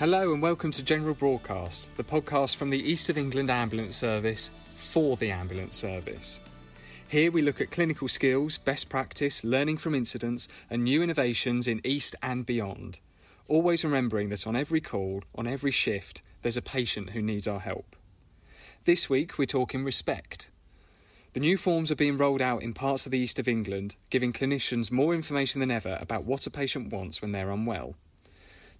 Hello and welcome to General Broadcast, the podcast from the East of England Ambulance Service for the Ambulance Service. Here we look at clinical skills, best practice, learning from incidents, and new innovations in East and beyond. Always remembering that on every call, on every shift, there's a patient who needs our help. This week we're talking respect. The new forms are being rolled out in parts of the east of England, giving clinicians more information than ever about what a patient wants when they're unwell.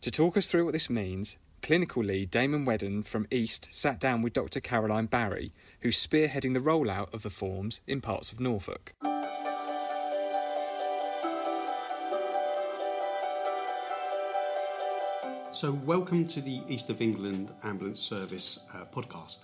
To talk us through what this means, clinical lead Damon Wedden from East sat down with Dr. Caroline Barry, who's spearheading the rollout of the forms in parts of Norfolk. So, welcome to the East of England Ambulance Service uh, podcast.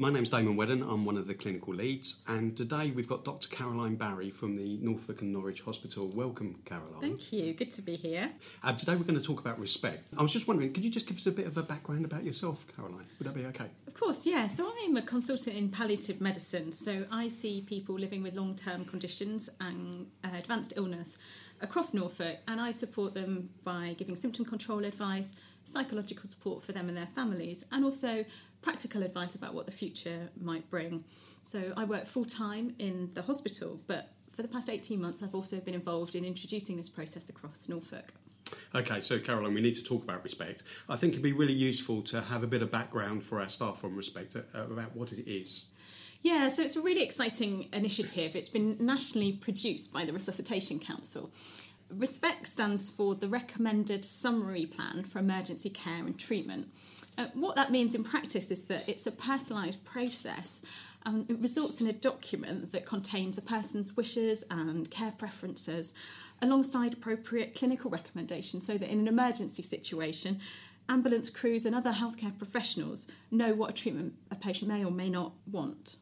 My name's Damon Wedden, I'm one of the clinical leads, and today we've got Dr. Caroline Barry from the Norfolk and Norwich Hospital. Welcome, Caroline. Thank you, good to be here. Uh, today we're going to talk about respect. I was just wondering, could you just give us a bit of a background about yourself, Caroline? Would that be okay? Of course, yeah. So, I'm a consultant in palliative medicine, so I see people living with long term conditions and uh, advanced illness across Norfolk, and I support them by giving symptom control advice, psychological support for them and their families, and also practical advice about what the future might bring. So I work full time in the hospital, but for the past 18 months, I've also been involved in introducing this process across Norfolk. Okay, so Caroline, we need to talk about respect. I think it'd be really useful to have a bit of background for our staff on respect uh, about what it is. Yeah, so it's a really exciting initiative. It's been nationally produced by the Resuscitation Council. RESPECT stands for the Recommended Summary Plan for Emergency Care and Treatment. Uh, what that means in practice is that it's a personalised process. Um, it results in a document that contains a person's wishes and care preferences alongside appropriate clinical recommendations so that in an emergency situation, ambulance crews and other healthcare professionals know what treatment a patient may or may not want.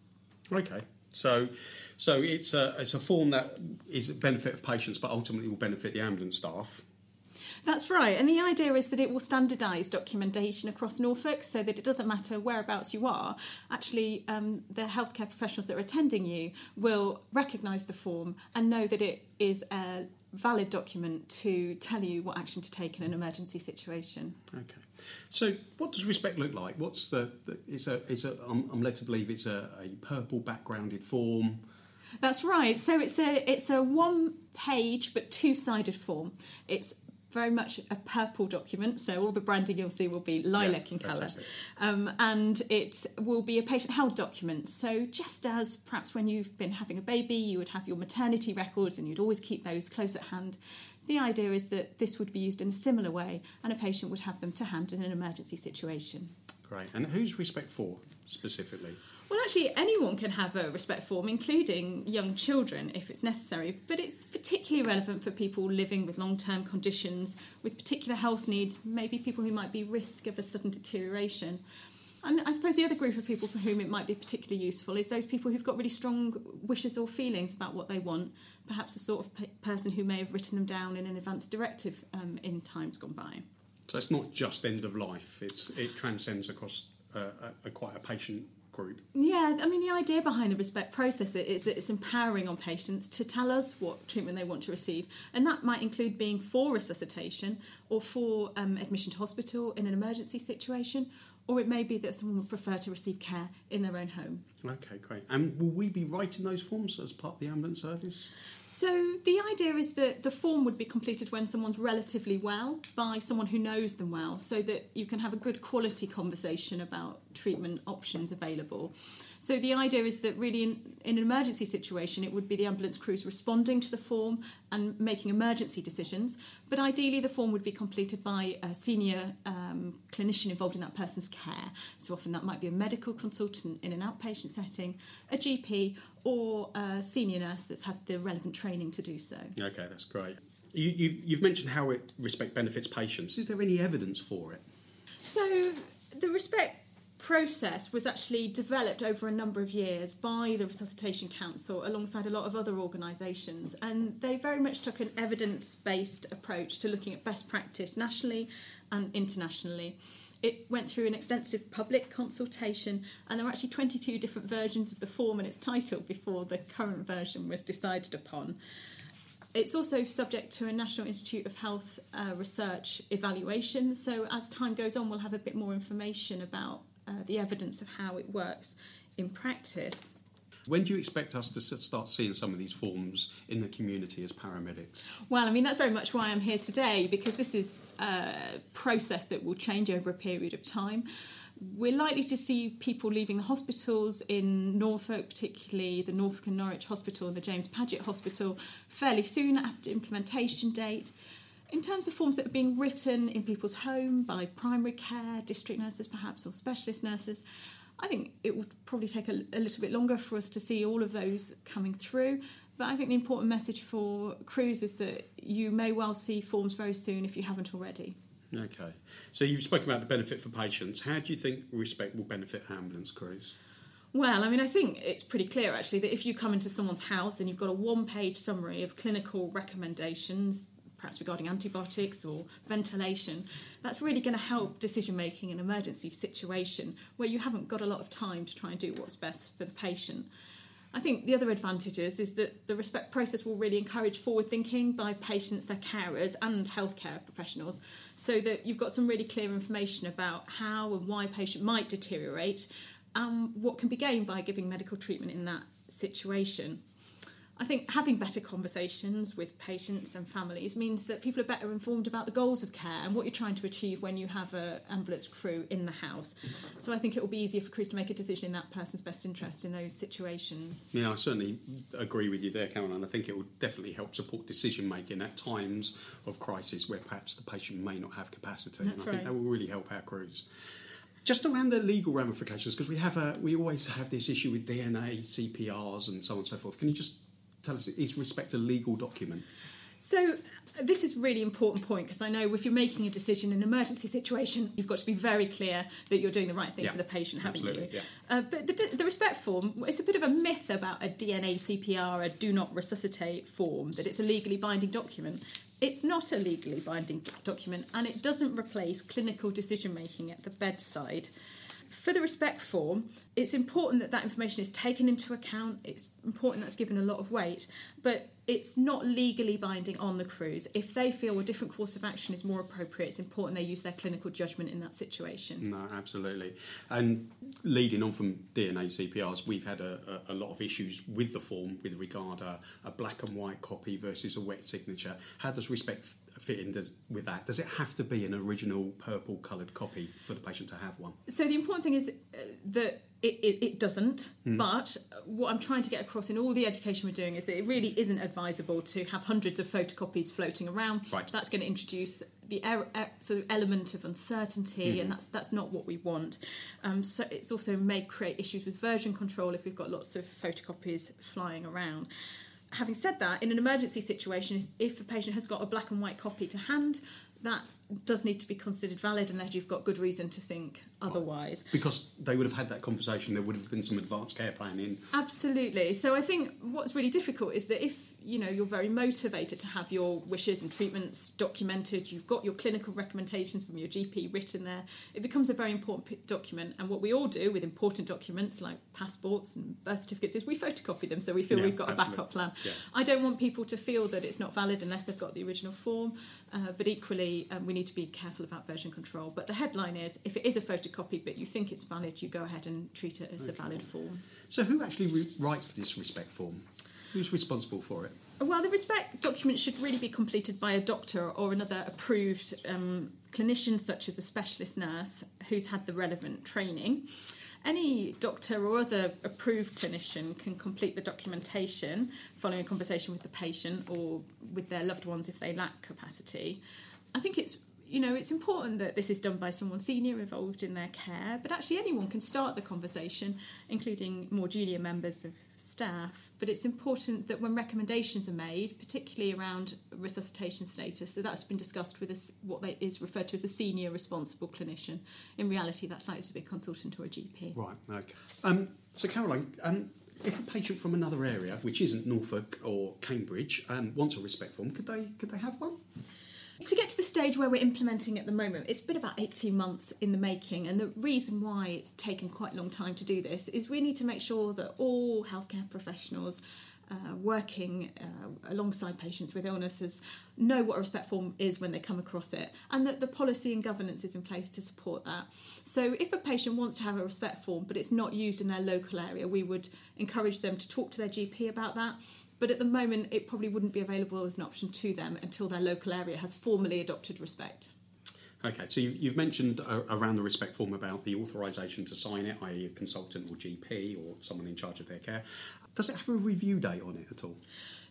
Okay. So, so it's a it's a form that is a benefit of patients, but ultimately will benefit the ambulance staff. That's right, and the idea is that it will standardise documentation across Norfolk so that it doesn't matter whereabouts you are. Actually, um, the healthcare professionals that are attending you will recognise the form and know that it is a valid document to tell you what action to take in an emergency situation. Okay. So, what does respect look like? What's the? the it's a. It's a. I'm, I'm led to believe it's a, a purple backgrounded form. That's right. So it's a it's a one page but two sided form. It's very much a purple document, so all the branding you'll see will be lilac yeah, in colour. Um, and it will be a patient held document. So, just as perhaps when you've been having a baby, you would have your maternity records and you'd always keep those close at hand, the idea is that this would be used in a similar way and a patient would have them to hand in an emergency situation. Great. And who's respect for specifically? Well, actually, anyone can have a respect form, including young children if it's necessary, but it's particularly relevant for people living with long term conditions, with particular health needs, maybe people who might be at risk of a sudden deterioration. And I suppose the other group of people for whom it might be particularly useful is those people who've got really strong wishes or feelings about what they want, perhaps a sort of pe- person who may have written them down in an advance directive um, in times gone by. So it's not just end of life; it's, it transcends across a, a, quite a patient group. Yeah, I mean, the idea behind the respect process is that it's empowering on patients to tell us what treatment they want to receive, and that might include being for resuscitation or for um, admission to hospital in an emergency situation, or it may be that someone would prefer to receive care in their own home. Okay, great. And will we be writing those forms as part of the ambulance service? So the idea is that the form would be completed when someone's relatively well by someone who knows them well, so that you can have a good quality conversation about treatment options available. So the idea is that really in, in an emergency situation, it would be the ambulance crews responding to the form and making emergency decisions. But ideally, the form would be completed by a senior um, clinician involved in that person's care. So often that might be a medical consultant in an outpatient setting, a GP, or a senior nurse that's had the relevant training to do so. Okay, that's great. You, you've, you've mentioned how it respect benefits patients. Is there any evidence for it? So the respect process was actually developed over a number of years by the Resuscitation Council alongside a lot of other organisations. And they very much took an evidence based approach to looking at best practice nationally and internationally. It went through an extensive public consultation, and there were actually 22 different versions of the form and its title before the current version was decided upon It's also subject to a National Institute of Health uh, research evaluation. So as time goes on, we'll have a bit more information about uh, the evidence of how it works in practice. When do you expect us to start seeing some of these forms in the community as paramedics? Well, I mean, that's very much why I'm here today because this is a process that will change over a period of time. We're likely to see people leaving the hospitals in Norfolk, particularly the Norfolk and Norwich Hospital and the James Paget Hospital, fairly soon after implementation date. In terms of forms that are being written in people's home by primary care, district nurses perhaps, or specialist nurses, I think it would probably take a, a, little bit longer for us to see all of those coming through. But I think the important message for crews is that you may well see forms very soon if you haven't already. Okay. So you've spoken about the benefit for patients. How do you think respect will benefit ambulance crews? Well, I mean, I think it's pretty clear actually that if you come into someone's house and you've got a one page summary of clinical recommendations, perhaps regarding antibiotics or ventilation, that's really going to help decision making in an emergency situation where you haven't got a lot of time to try and do what's best for the patient. I think the other advantages is that the respect process will really encourage forward thinking by patients, their carers, and healthcare professionals, so that you've got some really clear information about how and why a patient might deteriorate and what can be gained by giving medical treatment in that situation. I think having better conversations with patients and families means that people are better informed about the goals of care and what you're trying to achieve when you have an ambulance crew in the house. So I think it will be easier for crews to make a decision in that person's best interest in those situations. Yeah, I certainly agree with you there, Caroline. I think it will definitely help support decision making at times of crisis where perhaps the patient may not have capacity. That's and I right. think that will really help our crews just around the legal ramifications because we have a we always have this issue with DNA, CPRs, and so on and so forth. Can you just tell us, is respect a legal document? So this is a really important point because I know if you're making a decision in an emergency situation, you've got to be very clear that you're doing the right thing yeah, for the patient, haven't you? Yeah. Uh, but the, the respect form, it's a bit of a myth about a DNA CPR, a do not resuscitate form, that it's a legally binding document. It's not a legally binding document and it doesn't replace clinical decision making at the bedside for the respect form, it's important that that information is taken into account. It's important that's given a lot of weight, but it's not legally binding on the crews. If they feel a different course of action is more appropriate, it's important they use their clinical judgment in that situation. No, absolutely. And leading on from DNA CPRs, we've had a, a, a lot of issues with the form with regard a, a black and white copy versus a wet signature. How does respect fit in does, with that? Does it have to be an original purple coloured copy for the patient to have one? So the important thing is uh, that it, it, it, doesn't. Mm. But what I'm trying to get across in all the education we're doing is that it really isn't advisable to have hundreds of photocopies floating around. Right. That's going to introduce the er, er, sort of element of uncertainty, mm. and that's that's not what we want. Um, so it's also may create issues with version control if we've got lots of photocopies flying around having said that, in an emergency situation, if a patient has got a black and white copy to hand, that does need to be considered valid unless you've got good reason to think otherwise. Because they would have had that conversation, there would have been some advanced care planning. Absolutely. So I think what's really difficult is that if you know you're very motivated to have your wishes and treatments documented, you've got your clinical recommendations from your GP written there, it becomes a very important document. And what we all do with important documents like passports and birth certificates is we photocopy them so we feel yeah, we've got absolutely. a backup plan. Yeah. I don't want people to feel that it's not valid unless they've got the original form, uh, but equally um, we need to be careful about version control. But the headline is if it is a photocopy but you think it's valid, you go ahead and treat it as okay. a valid form. So who actually re- writes this respect form? Who's responsible for it? Well, the respect document should really be completed by a doctor or another approved um, clinician, such as a specialist nurse who's had the relevant training. Any doctor or other approved clinician can complete the documentation following a conversation with the patient or with their loved ones if they lack capacity. I think it's you know, it's important that this is done by someone senior involved in their care, but actually anyone can start the conversation, including more junior members of staff. But it's important that when recommendations are made, particularly around resuscitation status, so that's been discussed with a, what is referred to as a senior responsible clinician. In reality, that's likely to be a consultant or a GP. Right, okay. Um, so, Caroline, um, if a patient from another area, which isn't Norfolk or Cambridge, um, wants a respect form, could they could they have one? To get to the stage where we're implementing at the moment, it's been about 18 months in the making, and the reason why it's taken quite a long time to do this is we need to make sure that all healthcare professionals uh, working uh, alongside patients with illnesses know what a respect form is when they come across it, and that the policy and governance is in place to support that. So, if a patient wants to have a respect form but it's not used in their local area, we would encourage them to talk to their GP about that. But at the moment, it probably wouldn't be available as an option to them until their local area has formally adopted respect. Okay, so you, you've mentioned uh, around the respect form about the authorisation to sign it, i.e., a consultant or GP or someone in charge of their care. Does it have a review date on it at all?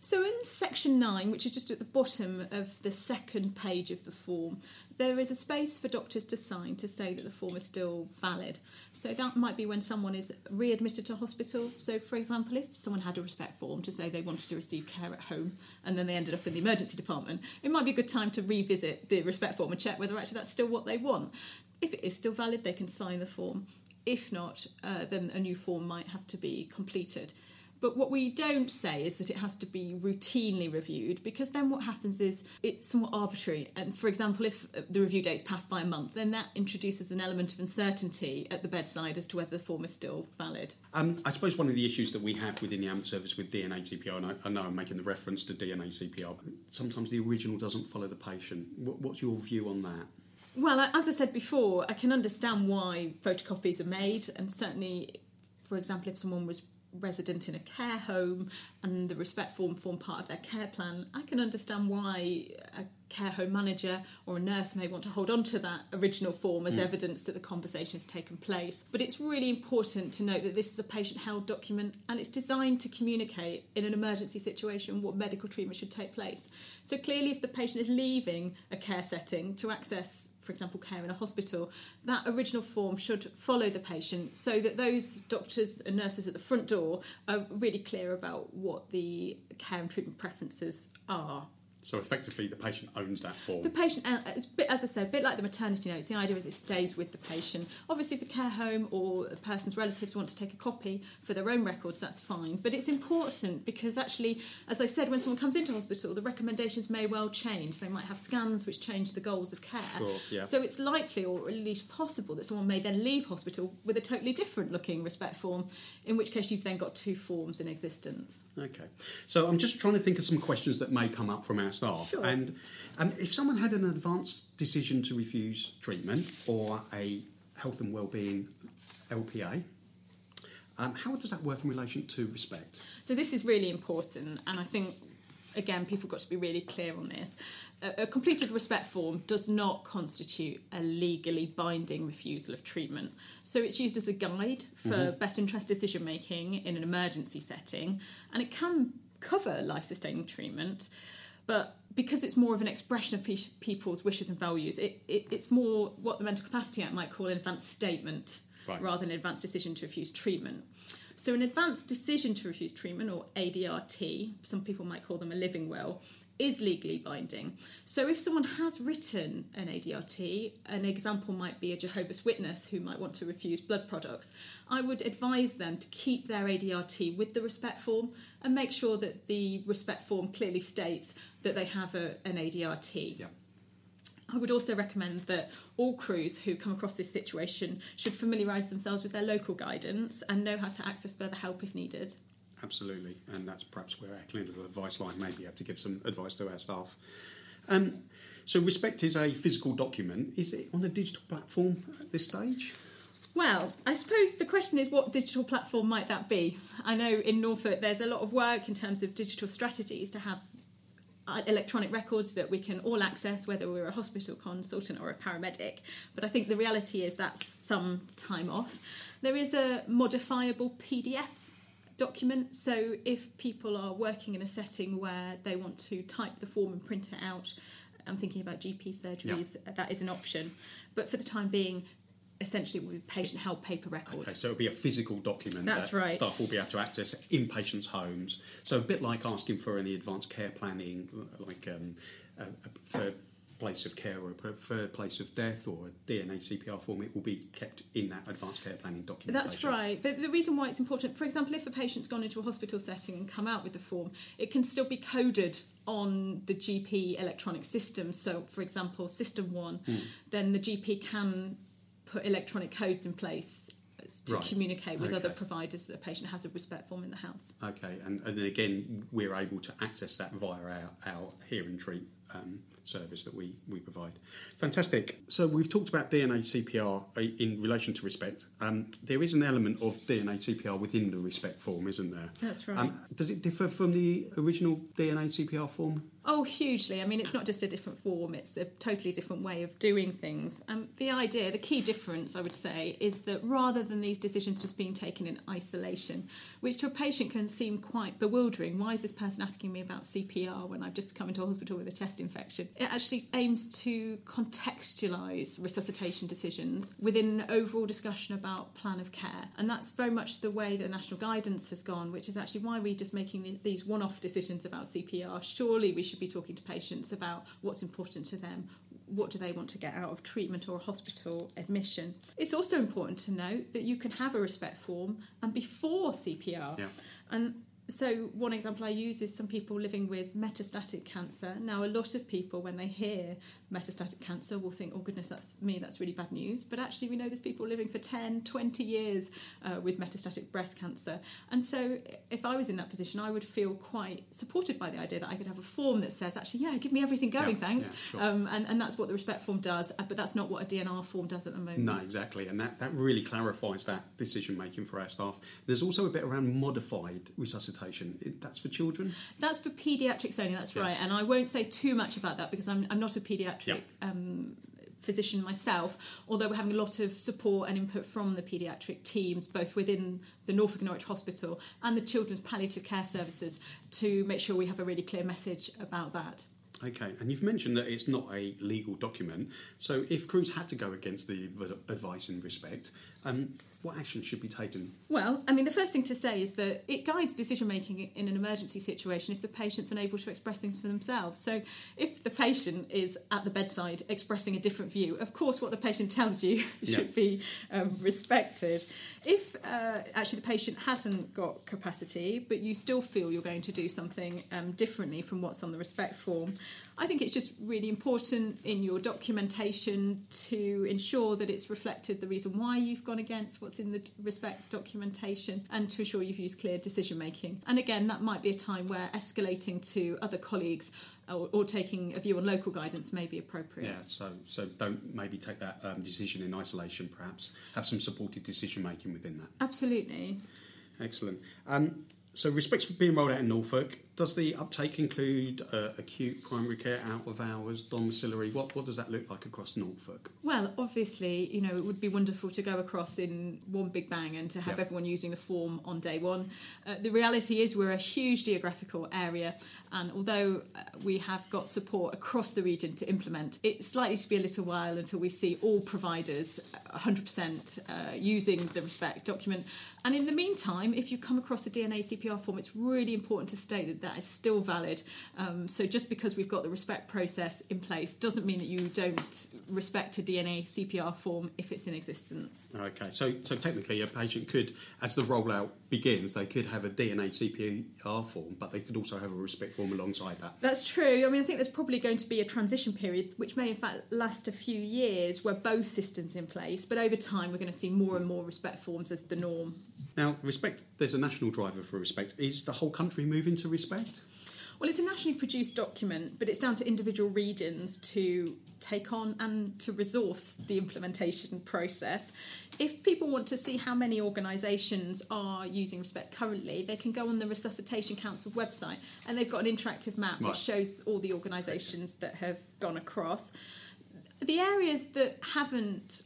So, in section 9, which is just at the bottom of the second page of the form, there is a space for doctors to sign to say that the form is still valid. So, that might be when someone is readmitted to hospital. So, for example, if someone had a respect form to say they wanted to receive care at home and then they ended up in the emergency department, it might be a good time to revisit the respect form and check whether actually that's still what they want. If it is still valid, they can sign the form. If not, uh, then a new form might have to be completed. But what we don't say is that it has to be routinely reviewed because then what happens is it's somewhat arbitrary. And for example, if the review date's passed by a month, then that introduces an element of uncertainty at the bedside as to whether the form is still valid. Um, I suppose one of the issues that we have within the AMP service with DNA CPR, and I, I know I'm making the reference to DNA CPR, sometimes the original doesn't follow the patient. What, what's your view on that? Well, as I said before, I can understand why photocopies are made, and certainly, for example, if someone was resident in a care home and the respect form form part of their care plan, I can understand why a care home manager or a nurse may want to hold on to that original form as mm. evidence that the conversation has taken place. But it's really important to note that this is a patient held document and it's designed to communicate in an emergency situation what medical treatment should take place. So clearly, if the patient is leaving a care setting to access for example, care in a hospital, that original form should follow the patient so that those doctors and nurses at the front door are really clear about what the care and treatment preferences are. So effectively, the patient owns that form. The patient, uh, bit, as I said, a bit like the maternity notes. The idea is it stays with the patient. Obviously, if the care home or the person's relatives want to take a copy for their own records, that's fine. But it's important because actually, as I said, when someone comes into hospital, the recommendations may well change. They might have scans which change the goals of care. Sure, yeah. So it's likely, or at least possible, that someone may then leave hospital with a totally different looking respect form. In which case, you've then got two forms in existence. Okay. So I'm just trying to think of some questions that may come up from our staff. Sure. And um, if someone had an advanced decision to refuse treatment or a health and wellbeing LPA, um, how does that work in relation to respect? So this is really important, and I think again people got to be really clear on this. A, a completed respect form does not constitute a legally binding refusal of treatment. So it's used as a guide for mm-hmm. best interest decision making in an emergency setting, and it can cover life sustaining treatment but because it's more of an expression of pe- people's wishes and values, it, it, it's more what the Mental Capacity Act might call an advanced statement right. rather than an advanced decision to refuse treatment. So, an advanced decision to refuse treatment, or ADRT, some people might call them a living will, is legally binding. So, if someone has written an ADRT, an example might be a Jehovah's Witness who might want to refuse blood products, I would advise them to keep their ADRT with the respect form and make sure that the respect form clearly states that they have a, an ADRT. Yeah. I would also recommend that all crews who come across this situation should familiarise themselves with their local guidance and know how to access further help if needed. Absolutely, and that's perhaps where our clinical advice line may be able to give some advice to our staff. Um, so, Respect is a physical document. Is it on a digital platform at this stage? Well, I suppose the question is what digital platform might that be? I know in Norfolk there's a lot of work in terms of digital strategies to have uh, electronic records that we can all access, whether we're a hospital consultant or a paramedic. But I think the reality is that's some time off. There is a modifiable PDF document, so if people are working in a setting where they want to type the form and print it out, I'm thinking about GP surgeries, yeah. that is an option. But for the time being, essentially with patient held paper record. Okay, so it'll be a physical document That's that right. staff will be able to access in patients' homes. So a bit like asking for any advanced care planning, like um, a, a preferred place of care or a preferred place of death or a DNA CPR form, it will be kept in that advanced care planning document. That's right. But the reason why it's important, for example, if a patient's gone into a hospital setting and come out with the form, it can still be coded on the GP electronic system. So, for example, SystmOne, mm. then the GP can put electronic codes in place to Right. communicate with other providers that the patient has a respect form in the house. Okay, and, and again, we're able to access that via our, our hear and treat um, service that we, we provide. Fantastic. So we've talked about DNA CPR uh, in relation to respect. Um, there is an element of DNA CPR within the respect form, isn't there? That's right. Um, does it differ from the original DNA CPR form? Oh, hugely. I mean, it's not just a different form, it's a totally different way of doing things. Um, the idea, the key difference, I would say, is that rather than these decisions just being taken in isolation, which to a patient can seem quite bewildering, why is this person asking me about CPR when I've just come into hospital with a chest infection? It actually aims to contextualise resuscitation decisions within an overall discussion about plan of care. And that's very much the way the national guidance has gone, which is actually why we're just making the- these one off decisions about CPR. Surely we should be talking to patients about what's important to them. What do they want to get out of treatment or a hospital admission? It's also important to note that you can have a respect form and before CPR. Yeah. And so, one example I use is some people living with metastatic cancer. Now, a lot of people, when they hear metastatic cancer, will think, oh, goodness, that's me, that's really bad news. But actually, we know there's people living for 10, 20 years uh, with metastatic breast cancer. And so, if I was in that position, I would feel quite supported by the idea that I could have a form that says, actually, yeah, give me everything going, Yeah, thanks. yeah, sure. um, and, and that's what the respect form does, uh, but that's not what a DNR form does at the moment. No, exactly, and that, that really clarifies that decision making for our staff. There's also a bit around modified resuscitation. It, that's for children. That's for paediatrics only, that's Yes. right. And I won't say too much about that because I'm, I'm not a paediatric Yep. um, physician myself, although we're having a lot of support and input from the paediatric teams, both within the Norfolk and Norwich Hospital and the Children's Palliative Care Services, to make sure we have a really clear message about that. Okay, and you've mentioned that it's not a legal document. So if crews had to go against the advice in respect, um, what action should be taken? Well, I mean, the first thing to say is that it guides decision making in an emergency situation if the patient's unable to express things for themselves. So, if the patient is at the bedside expressing a different view, of course, what the patient tells you should Yeah. be um, respected. If uh, actually the patient hasn't got capacity, but you still feel you're going to do something um, differently from what's on the respect form, I think it's just really important in your documentation to ensure that it's reflected the reason why you've gone against what's in the respect documentation and to ensure you've used clear decision making. And again, that might be a time where escalating to other colleagues or, or taking a view on local guidance may be appropriate. Yeah, so so don't maybe take that um, decision in isolation. Perhaps have some supported decision making within that. Absolutely. Excellent. Um, so respect's being rolled out in Norfolk. Does the uptake include uh, acute primary care, out of hours, domiciliary? What what does that look like across Norfolk? Well, obviously, you know, it would be wonderful to go across in one big bang and to have Yeah. everyone using the form on day one. Uh, the reality is, we're a huge geographical area, and although uh, we have got support across the region to implement, it's likely to be a little while until we see all providers uh, 100% uh, using the respect document. And in the meantime, if you come across a DNA CPR form, it's really important to state that that is still valid. Um, so just because we've got the respect process in place doesn't mean that you don't respect a DNA CPR form if it's in existence. Okay, so so technically, a patient could, as the rollout begins, they could have a DNA CPR form, but they could also have a respect form alongside that. That's true. I mean, I think there's probably going to be a transition period, which may in fact last a few years, where both systems in place. But over time, we're going to see more and more respect forms as the norm. Now, respect. There's a national driver for respect. Is the whole country moving to respect? Well, it's a nationally produced document, but it's down to individual regions to take on and to resource the implementation process. If people want to see how many organisations are using Respect currently, they can go on the Resuscitation Council website and they've got an interactive map Right. which shows all the organisations that have gone across. The areas that haven't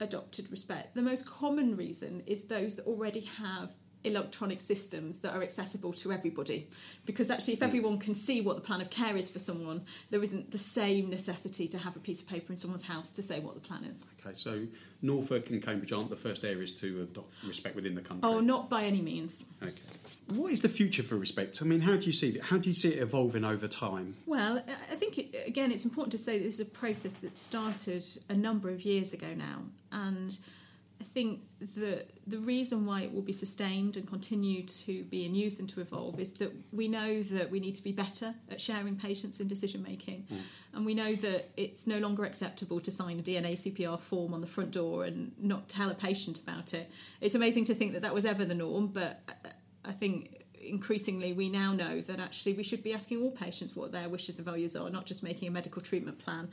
adopted Respect, the most common reason is those that already have electronic systems that are accessible to everybody because actually if hmm. everyone can see what the plan of care is for someone there isn't the same necessity to have a piece of paper in someone's house to say what the plan is Okay, so Norfolk and Cambridge aren't the first areas to adopt respect within the country. oh not by any means Okay. What is the future for respect? I mean, how do you see it? How do you see it evolving over time? Well, I- I think, it, again, it's important to say that this is a process that started a number of years ago now. And I think the the reason why it will be sustained and continue to be in use and to evolve is that we know that we need to be better at sharing patients in decision making, mm. and we know that it's no longer acceptable to sign a DNA CPR form on the front door and not tell a patient about it. It's amazing to think that that was ever the norm, but I think increasingly we now know that actually we should be asking all patients what their wishes and values are, not just making a medical treatment plan.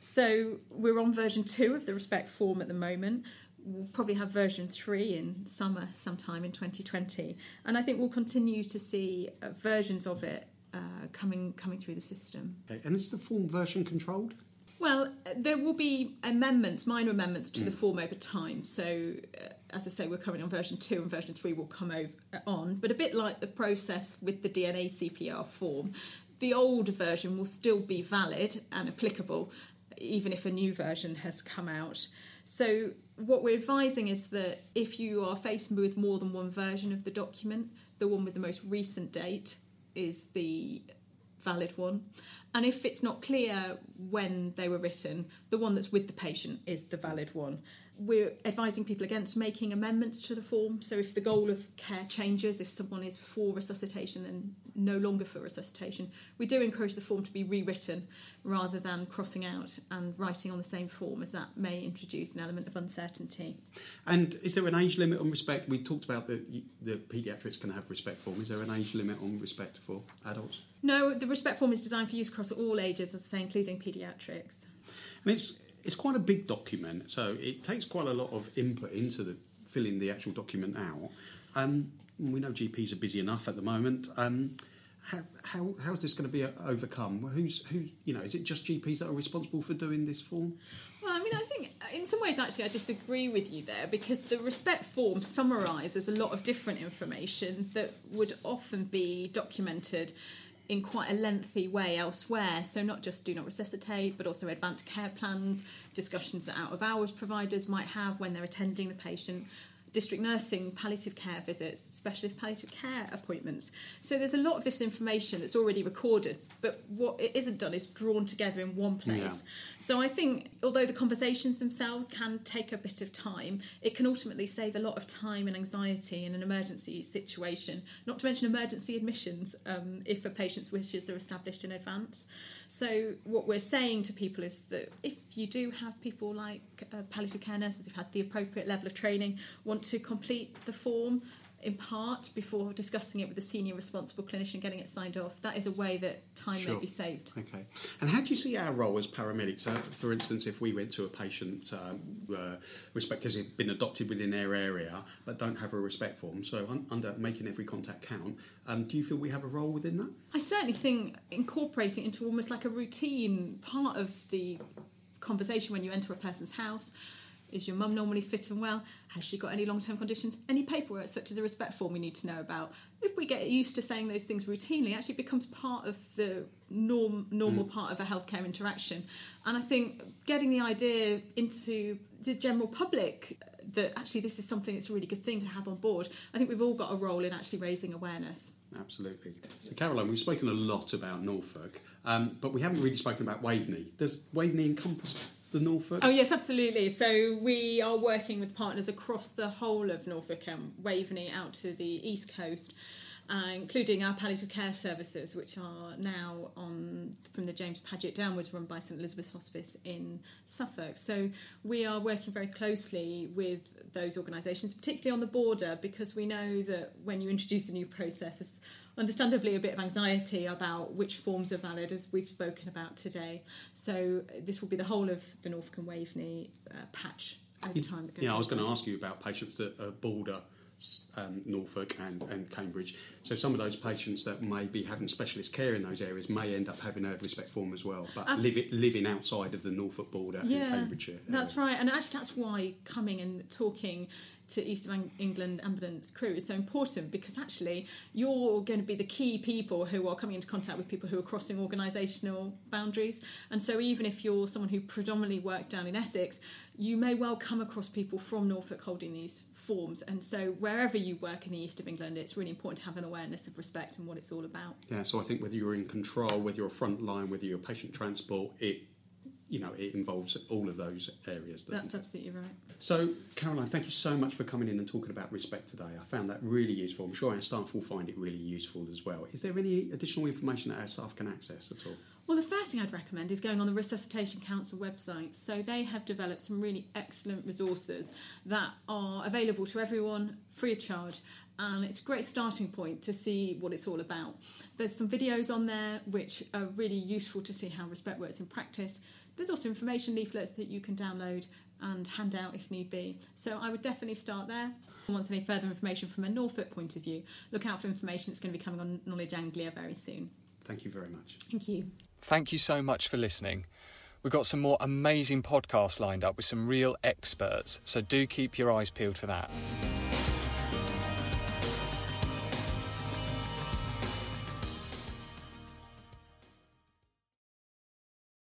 So we're on version two of the respect form at the moment we'll probably have version 3 in summer sometime in 2020 and i think we'll continue to see uh, versions of it uh, coming coming through the system. Okay. and is the form version controlled? Well there will be amendments minor amendments to mm. the form over time. So uh, as i say we're currently on version 2 and version 3 will come over uh, on. But a bit like the process with the dna cpr form the old version will still be valid and applicable even if a new version has come out. So what we're advising is that if you are faced with more than one version of the document, the one with the most recent date is the valid one. And if it's not clear when they were written, the one that's with the patient is the valid one we're advising people against making amendments to the form. So if the goal of care changes, if someone is for resuscitation and no longer for resuscitation, we do encourage the form to be rewritten rather than crossing out and writing on the same form, as that may introduce an element of uncertainty. And is there an age limit on respect? We talked about the the paediatrics can have respect form. Is there an age limit on respect for adults? No, the respect form is designed for use across all ages, as I say, including paediatrics. And it's it's quite a big document, so it takes quite a lot of input into the filling the actual document out. Um, we know GPs are busy enough at the moment. Um, how, how how is this going to be overcome? Who's who? You know, is it just GPs that are responsible for doing this form? Well, I mean, I think in some ways, actually, I disagree with you there because the respect form summarises a lot of different information that would often be documented in quite a lengthy way elsewhere. So, not just do not resuscitate, but also advanced care plans, discussions that out of hours providers might have when they're attending the patient, district nursing, palliative care visits, specialist palliative care appointments. So there's a lot of this information that's already recorded, but what it isn't done is drawn together in one place. Yeah. So I think although the conversations themselves can take a bit of time, it can ultimately save a lot of time and anxiety in an emergency situation, not to mention emergency admissions um, if a patient's wishes are established in advance. So what we're saying to people is that if you do have people like uh, palliative care nurses who've had the appropriate level of training, want to complete the form in part before discussing it with the senior responsible clinician getting it signed off. That is a way that time sure. may be saved. Okay. And how do you see our role as paramedics? Uh, for instance if we went to a patient um, uh, respect has been adopted within their area but don't have a respect form so un- under making every contact count um, do you feel we have a role within that? I certainly think incorporating into almost like a routine part of the conversation when you enter a person's house is your mum normally fit and well? Has she got any long term conditions? Any paperwork, such as a respect form, we need to know about. If we get used to saying those things routinely, actually becomes part of the norm, normal mm. part of a healthcare interaction. And I think getting the idea into the general public that actually this is something that's a really good thing to have on board, I think we've all got a role in actually raising awareness. Absolutely. So, Caroline, we've spoken a lot about Norfolk, um, but we haven't really spoken about Waveney. Does Waveney encompass the Norfolk? Oh yes, absolutely. So we are working with partners across the whole of Norfolk and Waveney out to the east coast. Uh, including our palliative care services, which are now on from the James Paget downwards, run by St Elizabeth's Hospice in Suffolk. So we are working very closely with those organisations, particularly on the border, because we know that when you introduce a new process, there's understandably a bit of anxiety about which forms are valid, as we've spoken about today. So this will be the whole of the Norfolk and Waveney uh, patch over time. That goes yeah, I was going to ask you about patients that are border um, Norfolk and, and Cambridge. So some of those patients that may be having specialist care in those areas may end up having a respect form as well, but Abs- living, living outside of the Norfolk border yeah, in Cambridgeshire. That's right, and actually that's why coming and talking to East of England ambulance crew is so important because actually you're going to be the key people who are coming into contact with people who are crossing organisational boundaries. And so even if you're someone who predominantly works down in Essex, you may well come across people from Norfolk holding these forms. And so wherever you work in the East of England, it's really important to have an awareness of respect and what it's all about. Yeah, so I think whether you're in control, whether you're front line, whether you're patient transport, it you know, it involves all of those areas. That's it? absolutely right. So, Caroline, thank you so much for coming in and talking about respect today. I found that really useful. I'm sure our staff will find it really useful as well. Is there any additional information that our staff can access at all? Well, the first thing I'd recommend is going on the Resuscitation Council website. So they have developed some really excellent resources that are available to everyone free of charge. And it's a great starting point to see what it's all about. There's some videos on there which are really useful to see how respect works in practice. There's also information leaflets that you can download and hand out if need be. So I would definitely start there. Once any further information from a Norfolk point of view, look out for information that's going to be coming on Knowledge Anglia very soon. Thank you very much. Thank you. Thank you so much for listening. We've got some more amazing podcasts lined up with some real experts, so do keep your eyes peeled for that.